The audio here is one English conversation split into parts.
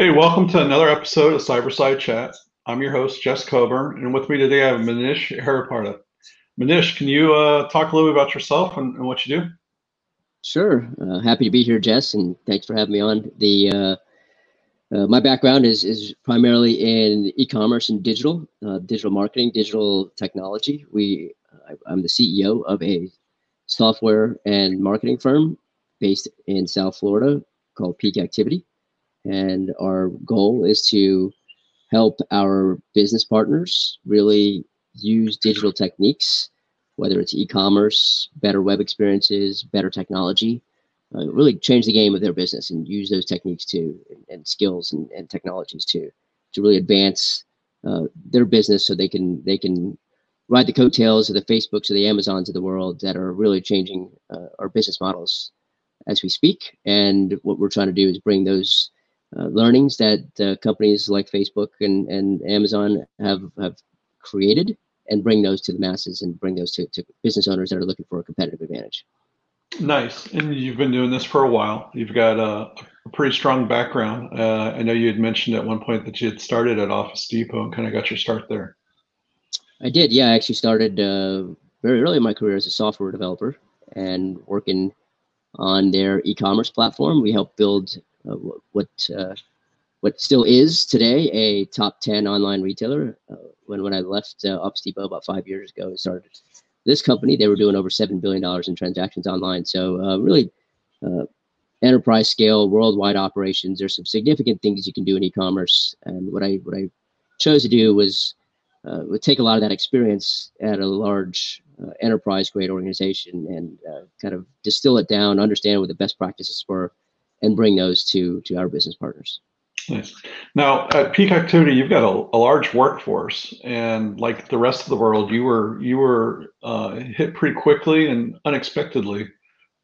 Hey, welcome to another episode of Cyberside Chat. I'm your host, Jess Coburn, and with me today I have Manish Hirapara. Manish, can you uh, talk a little bit about yourself and, and what you do? Sure. Uh, happy to be here, Jess, and thanks for having me on. The uh, uh my background is is primarily in e-commerce and digital, uh, digital marketing, digital technology. We I, I'm the CEO of a software and marketing firm based in South Florida called Peak Activity. And our goal is to help our business partners really use digital techniques, whether it's e commerce, better web experiences, better technology, uh, really change the game of their business and use those techniques to and, and skills and, and, technologies to to really advance uh, their business so they can they can ride the coattails of the Facebooks or the Amazons of the world that are really changing uh, our business models as we speak. And what we're trying to do is bring those uh, learnings that uh, companies like Facebook and, and Amazon have, have created and bring those to the masses and bring those to, to business owners that are looking for a competitive advantage. Nice. And you've been doing this for a while. You've got a, a pretty strong background. Uh, I know you had mentioned at one point that you had started at Office Depot and kind of got your start there. I did. Yeah, I actually started uh, very early in my career as a software developer and working on their e-commerce platform. We helped build what uh, what still is today a top 10 online retailer. Uh, when, when I left uh, Office Depot about five years ago and started this company, they were doing over $7 billion in transactions online. So uh, really uh, enterprise scale, worldwide operations. There's some significant things you can do in e-commerce. And what I, what I chose to do was uh, would take a lot of that experience at a large uh, enterprise grade organization and uh, kind of distill it down, understand what the best practices were, and bring those to to our business partners. Nice. Now, at Peak Activity, you've got a, a, large workforce, and like the rest of the world, you were you were uh, hit pretty quickly and unexpectedly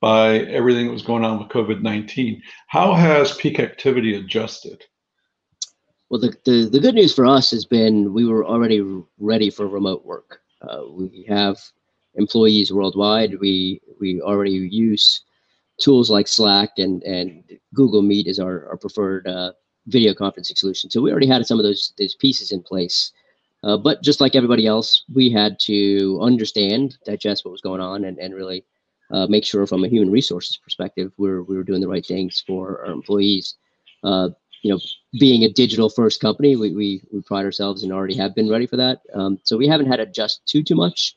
by everything that was going on with COVID nineteen. How has Peak Activity adjusted? Well, the, the, the good news for us has been we were already ready for remote work. Uh, we have employees worldwide. We we already use tools like Slack and and Google Meet is our, our preferred uh, video conferencing solution. So we already had some of those those pieces in place. Uh, but just like everybody else, we had to understand, digest what was going on, and, and really uh, make sure from a human resources perspective, we're, we were doing the right things for our employees. Uh, you know, being a digital first company, we, we, we pride ourselves and already have been ready for that. Um, so we haven't had to adjust too, too much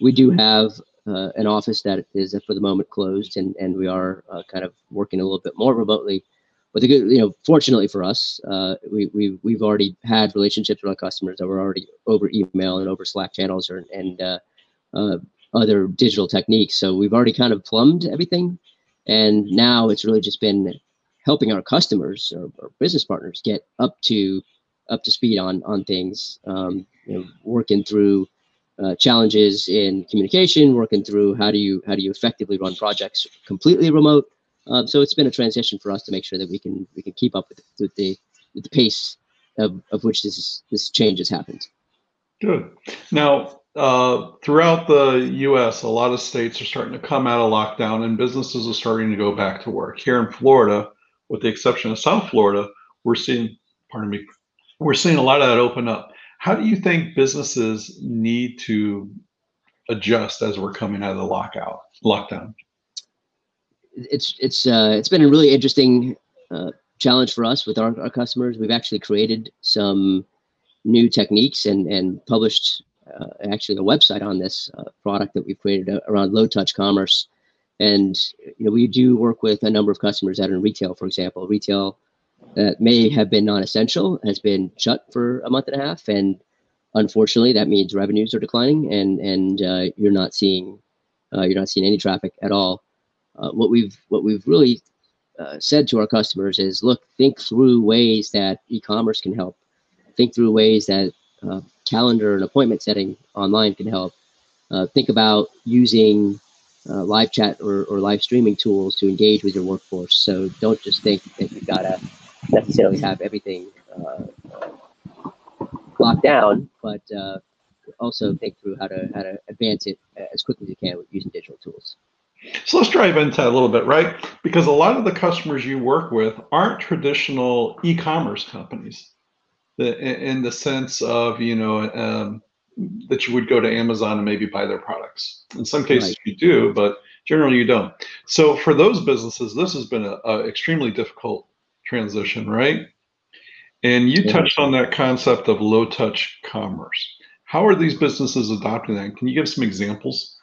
we do have uh, an office that is for the moment closed, and and we are uh, kind of working a little bit more remotely. But the good, you know, fortunately for us, uh, we we we've already had relationships with our customers that were already over email and over Slack channels or and uh, uh, other digital techniques. So we've already kind of plumbed everything, and now it's really just been helping our customers or, or business partners get up to up to speed on on things. Um, you know, working through uh, challenges in communication, working through how do you how do you effectively run projects completely remote. Uh, so it's been a transition for us to make sure that we can we can keep up with, with the with the pace of, of which this is, this change has happened. Good. Now, uh, throughout the U.S., a lot of states are starting to come out of lockdown, and businesses are starting to go back to work. Here in Florida, with the exception of South Florida, we're seeing, pardon me, we're seeing a lot of that open up. How do you think businesses need to adjust as we're coming out of the lockout lockdown? It's it's uh, it's been a really interesting uh, challenge for us with our, our customers. We've actually created some new techniques and and published uh, actually a website on this uh, product that we've created uh, around low touch commerce. And you know we do work with a number of customers that are in retail, for example. Retail that may have been non-essential has been shut for a month and a half, and unfortunately, that means revenues are declining, and and uh, you're not seeing uh, you're not seeing any traffic at all. Uh, what we've what we've really uh, said to our customers is, look, think through ways that e-commerce can help. Think through ways that uh, calendar and appointment setting online can help. Uh, think about using uh, live chat or, or live streaming tools to engage with your workforce. So don't just think that you've got to necessarily have everything uh, locked down, but uh, also think through how to how to advance it as quickly as you can with using digital tools. So let's dive into that a little bit, right? Because a lot of the customers you work with aren't traditional e-commerce companies, in the sense of you know um, that you would go to Amazon and maybe buy their products. In some cases right. you do, but generally you don't. So for those businesses, this has been an extremely difficult transition, right? And you yeah. touched on that concept of low touch commerce. How are these businesses adopting that? Can you give some examples?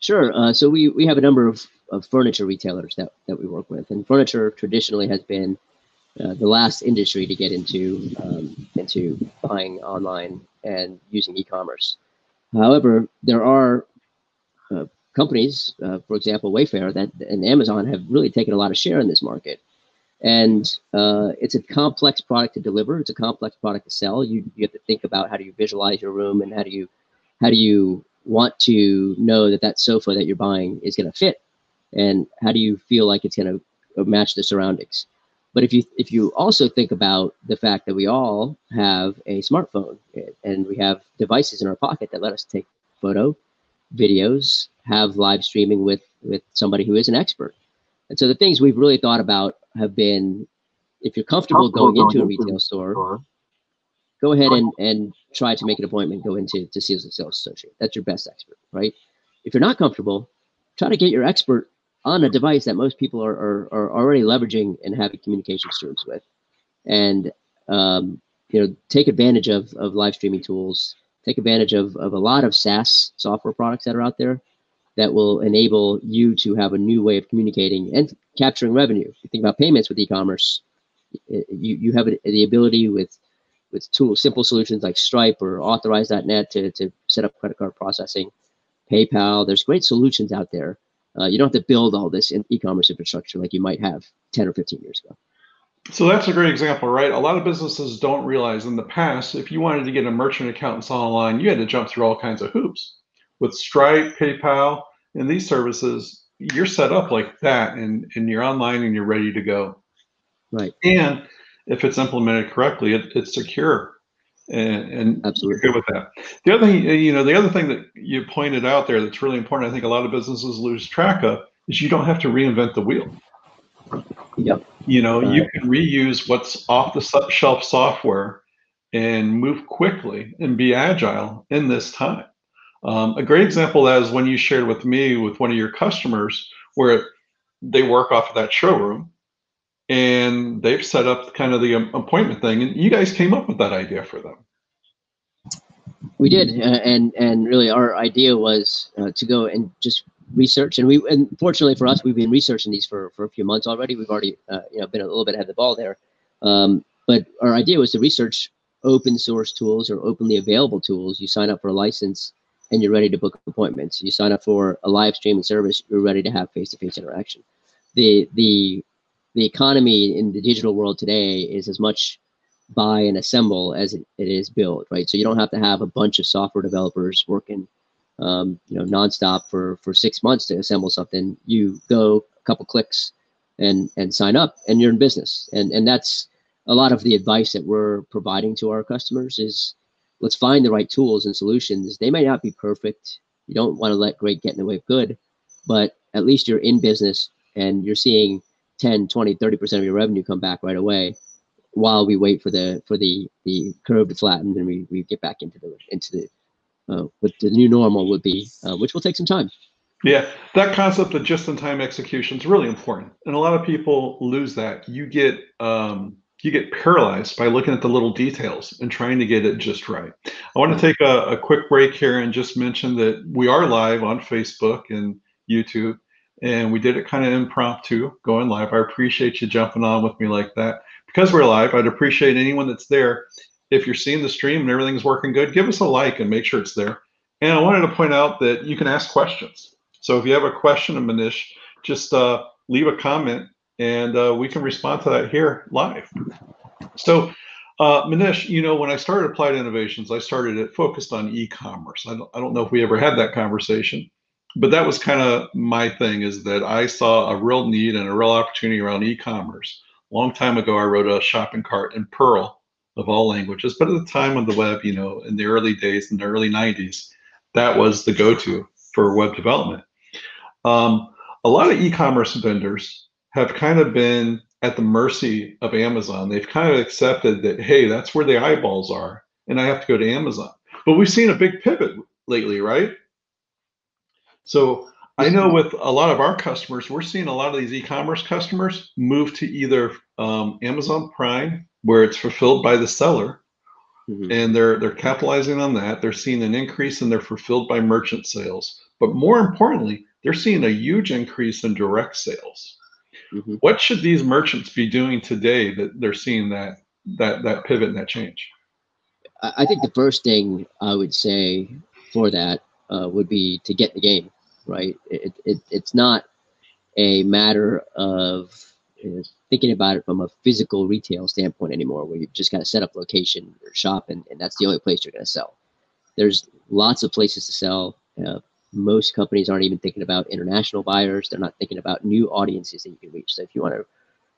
Sure. Uh, so we, we have a number of, of furniture retailers that, that we work with, and furniture traditionally has been uh, the last industry to get into um, into buying online and using e-commerce. However, there are uh, companies, uh, for example, Wayfair, that and Amazon have really taken a lot of share in this market. And uh, it's a complex product to deliver. It's a complex product to sell. You you have to think about how do you visualize your room and how do you how do you want to know that that sofa that you're buying is going to fit, and how do you feel like it's going to match the surroundings. But if you if you also think about the fact that we all have a smartphone and we have devices in our pocket that let us take photo, videos, have live streaming with with somebody who is an expert. And so the things we've really thought about have been if you're comfortable going into a retail store, go ahead and, and try to make an appointment, go into to see a sales associate. That's your best expert, right? If you're not comfortable, try to get your expert on a device that most people are, are, are already leveraging and having communication streams with. And um, you know, take advantage of, of live streaming tools, take advantage of, of a lot of SaaS software products that are out there that will enable you to have a new way of communicating and capturing revenue. If you think about payments with e-commerce, you, you have the ability with with tools, simple solutions like Stripe or Authorize.net to, to set up credit card processing, PayPal. There's great solutions out there. Uh, you don't have to build all this in e-commerce infrastructure like you might have 10 or 15 years ago. So that's a great example, right? A lot of businesses don't realize in the past, if you wanted to get a merchant account and sell online, you had to jump through all kinds of hoops. With Stripe, PayPal, and these services, you're set up like that and, and you're online and you're ready to go. Right. And if it's implemented correctly, it, it's secure. And, and absolutely good with that. The other thing, you know, the other thing that you pointed out there that's really important, I think a lot of businesses lose track of, is you don't have to reinvent the wheel. Yep. You know, uh, you can reuse what's off the shelf software and move quickly and be agile in this time. Um, a great example of that is when you shared with me with one of your customers where they work off of that showroom and they've set up kind of the appointment thing and you guys came up with that idea for them. We did uh, and and really our idea was uh, to go and just research and we and fortunately for us we've been researching these for for a few months already. We've already uh, you know been a little bit ahead of the ball there. Um, but our idea was to research open source tools or openly available tools. You sign up for a license and you're ready to book appointments you sign up for a live streaming service you're ready to have face-to-face interaction the the the economy in the digital world today is as much buy and assemble as it, it is build, right? So you don't have to have a bunch of software developers working, um, you know, nonstop for for six months to assemble something. You go a couple clicks and and sign up, and you're in business. And and that's a lot of the advice that we're providing to our customers is let's find the right tools and solutions. They may not be perfect. You don't want to let great get in the way of good, but at least you're in business and you're seeing 10, 20, 30% of your revenue come back right away while we wait for the for the the curve to flatten and we, we get back into the into the uh, what the new normal would be, uh, which will take some time. Yeah, that concept of just-in-time execution is really important, and a lot of people lose that. You get um, you get paralyzed by looking at the little details and trying to get it just right. I want to take a, a quick break here and just mention that we are live on Facebook and YouTube and we did it kind of impromptu going live. I appreciate you jumping on with me like that. Because we're live, I'd appreciate anyone that's there. If you're seeing the stream and everything's working good, give us a like and make sure it's there. And I wanted to point out that you can ask questions. So if you have a question of Manish, just uh, leave a comment and uh, we can respond to that here live. So uh, Manish, you know, when I started Applied Innovations, I started it focused on e-commerce. I don't, I don't know if we ever had that conversation but that was kind of my thing is that I saw a real need and a real opportunity around e-commerce. A long time ago, I wrote a shopping cart in Perl of all languages, but at the time of the web, you know, in the early days, in the early 90s, that was the go-to for web development. Um, a lot of e-commerce vendors have kind of been at the mercy of Amazon. They've kind of accepted that, hey, that's where the eyeballs are, and I have to go to Amazon. But we've seen a big pivot lately, right? So I know with a lot of our customers, we're seeing a lot of these e-commerce customers move to either um, Amazon Prime, where it's fulfilled by the seller, mm-hmm. and they're they're capitalizing on that. They're seeing an increase in their fulfilled by merchant sales, but more importantly, they're seeing a huge increase in direct sales. Mm-hmm. What should these merchants be doing today that they're seeing that that that pivot and that change? I think the first thing I would say for that uh, would be to get the game right. It, it it's not a matter of you know, thinking about it from a physical retail standpoint anymore, where you've just got to set up location or shop, and, and that's the only place you're going to sell. There's lots of places to sell. Uh, most companies aren't even thinking about international buyers. They're not thinking about new audiences that you can reach. So if you want to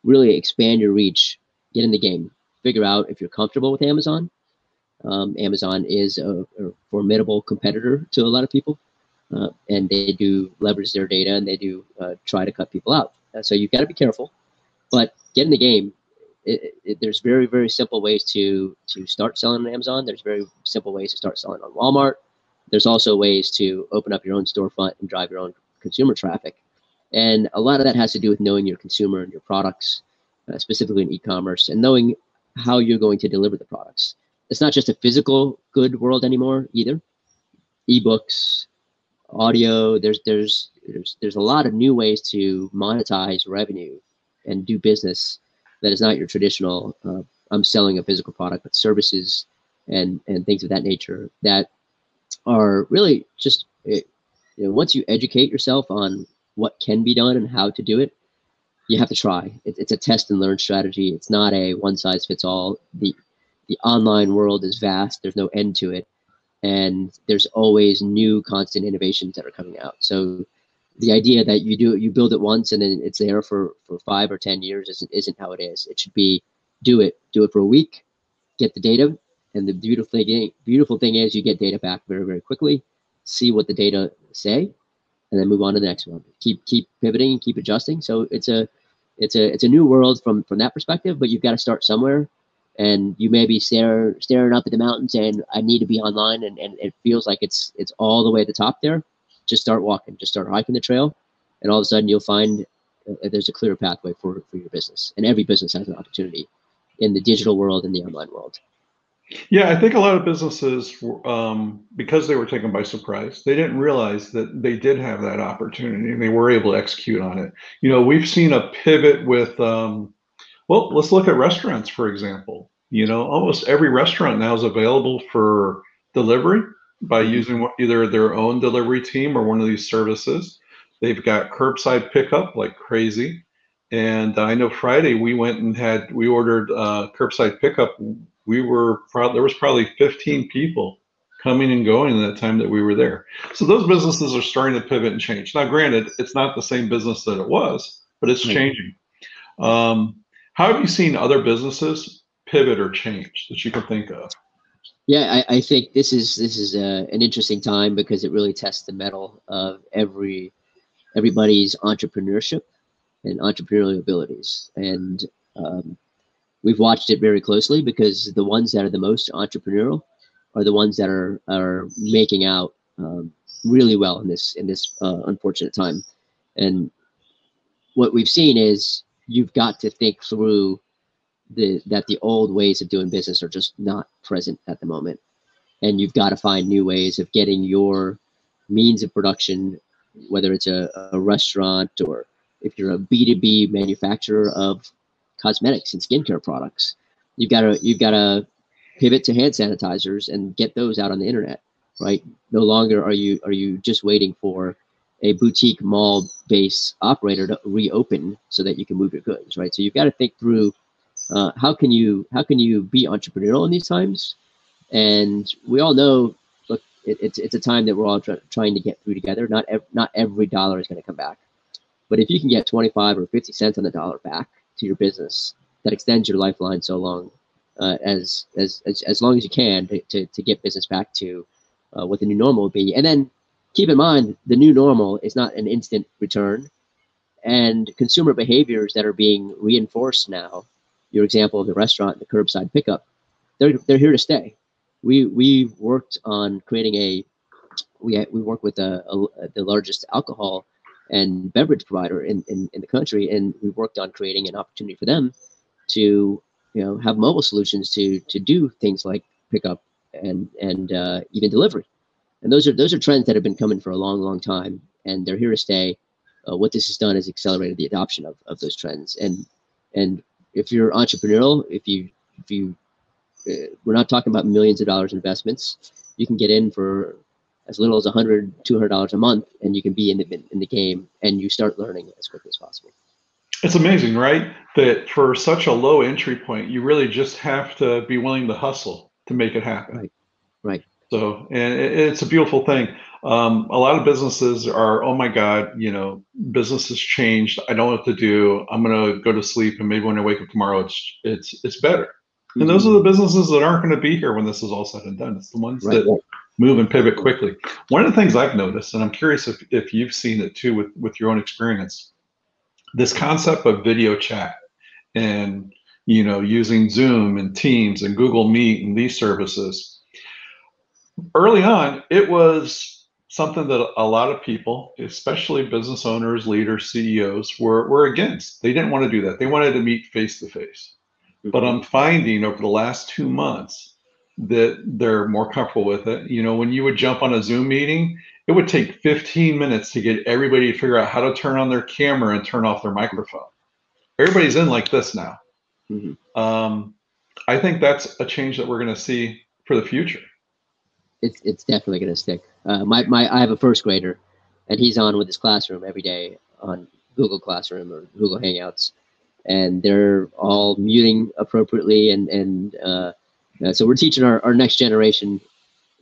really expand your reach, get in the game. Figure out if you're comfortable with Amazon. Um, Amazon is a, a, formidable competitor to a lot of people, uh, and they do leverage their data and they do uh, try to cut people out. Uh, so you've got to be careful, but get in the game. It, it, there's very very simple ways to to start selling on Amazon. There's very simple ways to start selling on Walmart. There's also ways to open up your own storefront and drive your own consumer traffic. And a lot of that has to do with knowing your consumer and your products, uh, specifically in e-commerce, and knowing how you're going to deliver the products. It's not just a physical good world anymore either. Ebooks, audio. There's there's there's there's a lot of new ways to monetize revenue and do business that is not your traditional. Uh, I'm selling a physical product, but services and and things of that nature that are really just it, you know, once you educate yourself on what can be done and how to do it, you have to try. It, it's a test and learn strategy. It's not a one size fits all. The the online world is vast. There's no end to it, and there's always new constant innovations that are coming out. So the idea that you do you build it once and then it's there for for five or ten years isn't isn't how it is. It should be do it, do it for a week, get the data, and the beautiful thing, beautiful thing is you get data back very, very quickly, see what the data say, and then move on to the next one. Keep keep pivoting, keep adjusting. So it's a it's a it's a new world from from that perspective, but you've got to start somewhere. And you may be stare, staring up at the mountain saying, I need to be online and, and it feels like it's it's all the way at the top there. Just start walking, just start hiking the trail, and all of a sudden you'll find uh, there's a clear pathway for, for your business. And every business has an opportunity in the digital world and the online world. Yeah, I think a lot of businesses, um, because they were taken by surprise, they didn't realize that they did have that opportunity and they were able to execute on it. You know, we've seen a pivot with, um, well, let's look at restaurants, for example. You know, almost every restaurant now is available for delivery by mm-hmm. using either their own delivery team or one of these services. They've got curbside pickup like crazy. And I know Friday we went and had, we ordered uh, curbside pickup we were probably there was probably 15 people coming and going in that time that we were there. So those businesses are starting to pivot and change. Now, granted, it's not the same business that it was, but it's changing. Um, how have you seen other businesses pivot or change that you can think of? Yeah, I, I think this is this is a, uh, an interesting time because it really tests the mettle of every everybody's entrepreneurship and entrepreneurial abilities. And um, we've watched it very closely because the ones that are the most entrepreneurial are the ones that are are making out um, really well in this in this uh, unfortunate time. And what we've seen is you've got to think through the that the old ways of doing business are just not present at the moment, and you've got to find new ways of getting your means of production, whether it's a, a restaurant or if you're a B2B manufacturer of cosmetics and skincare products. You've got to you've got to pivot to hand sanitizers and get those out on the internet, right? No longer are you are you just waiting for a boutique mall based operator to reopen so that you can move your goods, right? So you've got to think through uh, how can you how can you be entrepreneurial in these times? And we all know, look, it, it's it's a time that we're all try, trying to get through together. Not ev- not every dollar is going to come back, but if you can get twenty five or fifty cents on the dollar back, to your business that extends your lifeline so long uh, as, as, as as long as you can to, to, to get business back to uh, what the new normal would be. And then keep in mind the new normal is not an instant return. and consumer behaviors that are being reinforced now. Your example of the restaurant, the curbside pickup, they're they're here to stay. We we worked on creating a we we work with a, a, the largest alcohol and beverage provider in, in, in the country, and we worked on creating an opportunity for them to you know have mobile solutions to to do things like pickup and and uh, even delivery. And those are those are trends that have been coming for a long, long time, and they're here to stay. Uh, what this has done is accelerated the adoption of, of those trends. And and if you're entrepreneurial, if you if you uh, we're not talking about millions of dollars investments, you can get in for as little as 100 200 dollars a month and you can be in the in the game and you start learning as quickly as possible. It's amazing right? That for such a low entry point you really just have to be willing to hustle to make it happen. Right. Right. So and it's a beautiful thing. Um, a lot of businesses are oh my god you know business has changed. I don't know what to do. I'm going to go to sleep and maybe when i wake up tomorrow it's it's it's better. And those are the businesses that aren't going to be here when this is all said and done. It's the ones right. that move and pivot quickly. One of the things I've noticed, and I'm curious if, if you've seen it too with, with your own experience, this concept of video chat and you know using Zoom and Teams and Google Meet and these services. Early on, it was something that a lot of people, especially business owners, leaders, CEOs, were, were against. They didn't want to do that. They wanted to meet face to face. But I'm finding over the last two months that they're more comfortable with it. You know, when you would jump on a Zoom meeting, it would take 15 minutes to get everybody to figure out how to turn on their camera and turn off their microphone. Everybody's in like this now. Mm-hmm. Um, I think that's a change that we're going to see for the future. It's it's definitely going to stick. Uh, my my I have a first grader, and he's on with his classroom every day on Google Classroom or Google Hangouts, and they're all muting appropriately and and uh, uh, so we're teaching our, our next generation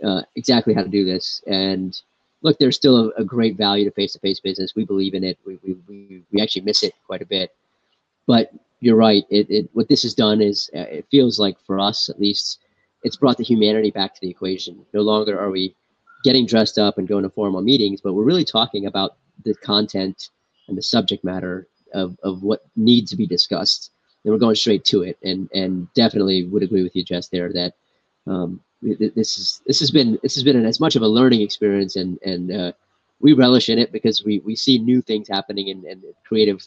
uh, exactly how to do this. And look there's still a, a great value to face-to-face business. We believe in it. We, we, we, we actually miss it quite a bit. But you're right. It, it what this has done is uh, it feels like for us at least it's brought the humanity back to the equation. No longer are we getting dressed up and going to formal meetings but we're really talking about the content and the subject matter of, of what needs to be discussed. And we're going straight to it. And and definitely would agree with you, Jess, there that um, this is this has been this has been as much of a learning experience and and uh, we relish in it because we we see new things happening and, and creative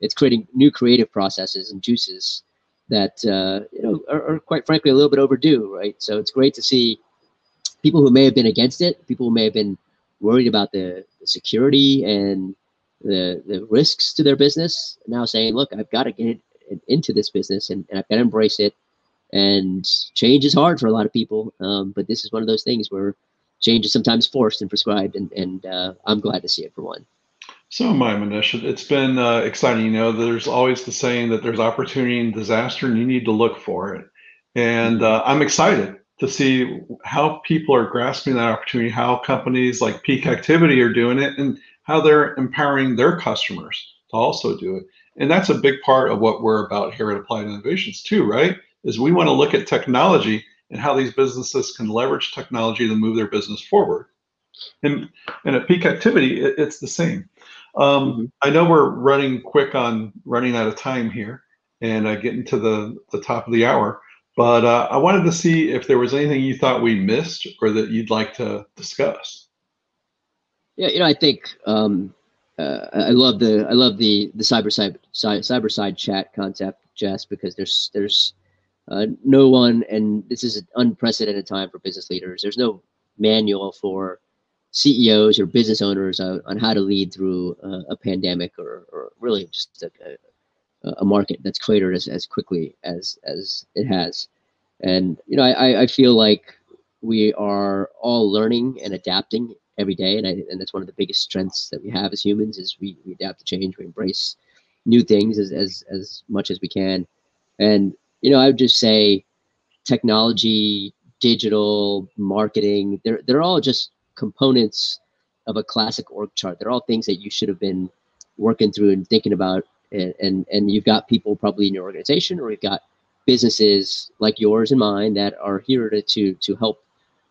it's creating new creative processes and juices that uh, you know are, are, quite frankly a little bit overdue right so it's great to see people who may have been against it people who may have been worried about the, the security and the the risks to their business now saying look i've got to get into this business and, and i've got to embrace it and change is hard for a lot of people um, but this is one of those things where change is sometimes forced and prescribed and, and uh, i'm glad to see it for one so am I, Manish. It's been uh, exciting. You know, there's always the saying that there's opportunity in disaster, and you need to look for it. And uh, I'm excited to see how people are grasping that opportunity, how companies like Peak Activity are doing it, and how they're empowering their customers to also do it. And that's a big part of what we're about here at Applied Innovations too, right? Is we want to look at technology and how these businesses can leverage technology to move their business forward. And, and at Peak Activity, it, it's the same. Um, mm-hmm. I know we're running quick on running out of time here and uh, getting to the, the top of the hour, but uh, I wanted to see if there was anything you thought we missed or that you'd like to discuss. Yeah, you know, I think um, uh, I love the I love the the cyber side cyber side chat concept, Jess, because there's there's uh, no one, and this is an unprecedented time for business leaders. There's no manual for CEOs or business owners uh, on how to lead through a pandemic or, or really just a, a, a, market that's cratered as, as quickly as as it has. And you know, I, I feel like we are all learning and adapting every day, and I, and that's one of the biggest strengths that we have as humans is we, we adapt to change, we embrace new things as, as as much as we can, and you know I would just say technology, digital marketing, they're they're all just components of a classic org chart. They're all things that you should have been working through and thinking about, and and, and you've got people probably in your organization, or you've got businesses like yours and mine that are here to to to help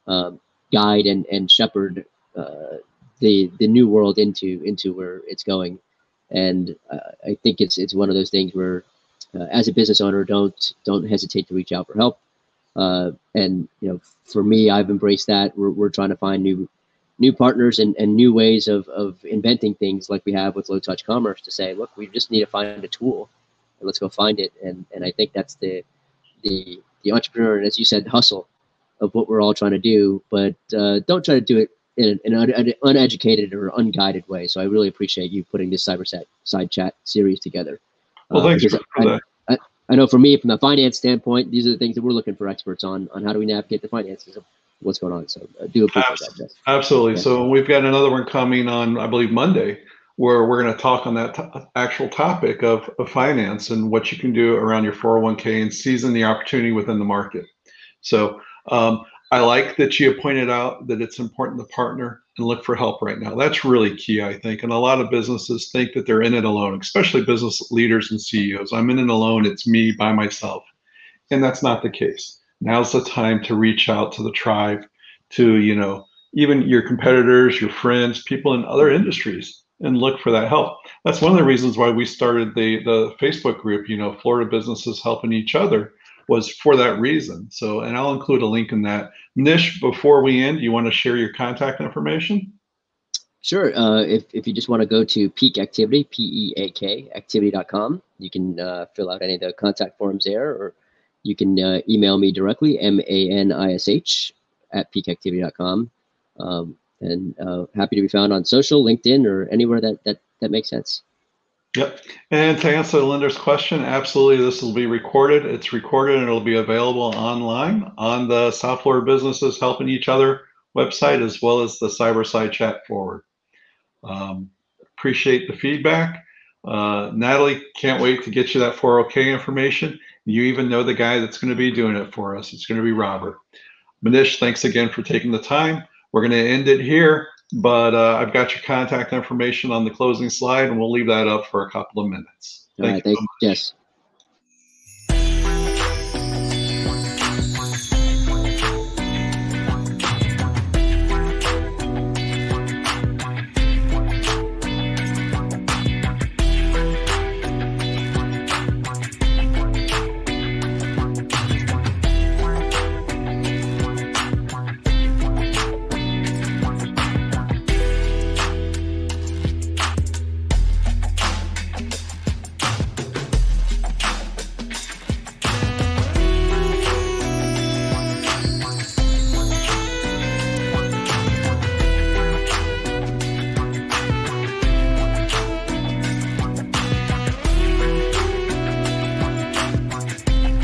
um, guide and and shepherd uh, the the new world into into where it's going. And uh, I think it's it's one of those things where, uh, as a business owner, don't don't hesitate to reach out for help. Uh, and you know, for me, I've embraced that. We're, we're trying to find new new partners and, and new ways of, of inventing things like we have with low touch commerce to say, look, we just need to find a tool and let's go find it. And and I think that's the the the entrepreneur and as you said, hustle of what we're all trying to do. But uh, don't try to do it in an, un- uneducated or unguided way. So I really appreciate you putting this cyberset side chat series together. Well, thanks uh, for, I, that. I, I know for me, from the finance standpoint, these are the things that we're looking for experts on on how do we navigate the finances of what's going on. So I do appreciate absolutely. that. Absolutely. Yeah. So we've got another one coming on, I believe Monday, where we're going to talk on that t- actual topic of, of finance and what you can do around your 401k and seizing the opportunity within the market. So um, I like that you pointed out that it's important to partner and look for help right now. That's really key, I think. And a lot of businesses think that they're in it alone, especially business leaders and CEOs. I'm in it alone, it's me by myself. And that's not the case. Now's the time to reach out to the tribe, to, you know, even your competitors, your friends, people in other industries and look for that help. That's one of the reasons why we started the the Facebook group, you know, Florida businesses helping each other was for that reason. So, and I'll include a link in that. Nish, before we end, you want to share your contact information? Sure. Uh, if, if you just want to go to Peak Activity, P E A K, activity.com, you can uh, fill out any of the contact forms there, or you can uh, email me directly, M A N I S H, at peakactivity.com. Um, and uh, happy to be found on social, LinkedIn, or anywhere that, that, that makes sense. Yep. And to answer Linda's question, absolutely, this will be recorded. It's recorded and it'll be available online on the South Florida Businesses Helping Each Other website as well as the Cyber Side Chat Forward. Um, appreciate the feedback. Uh, Natalie, can't wait to get you that 401k information. You even know the guy that's going to be doing it for us. It's going to be Robert. Manish, thanks again for taking the time. We're going to end it here. But uh, I've got your contact information on the closing slide, and we'll leave that up for a couple of minutes. Thank All right, you. Thank, so yes.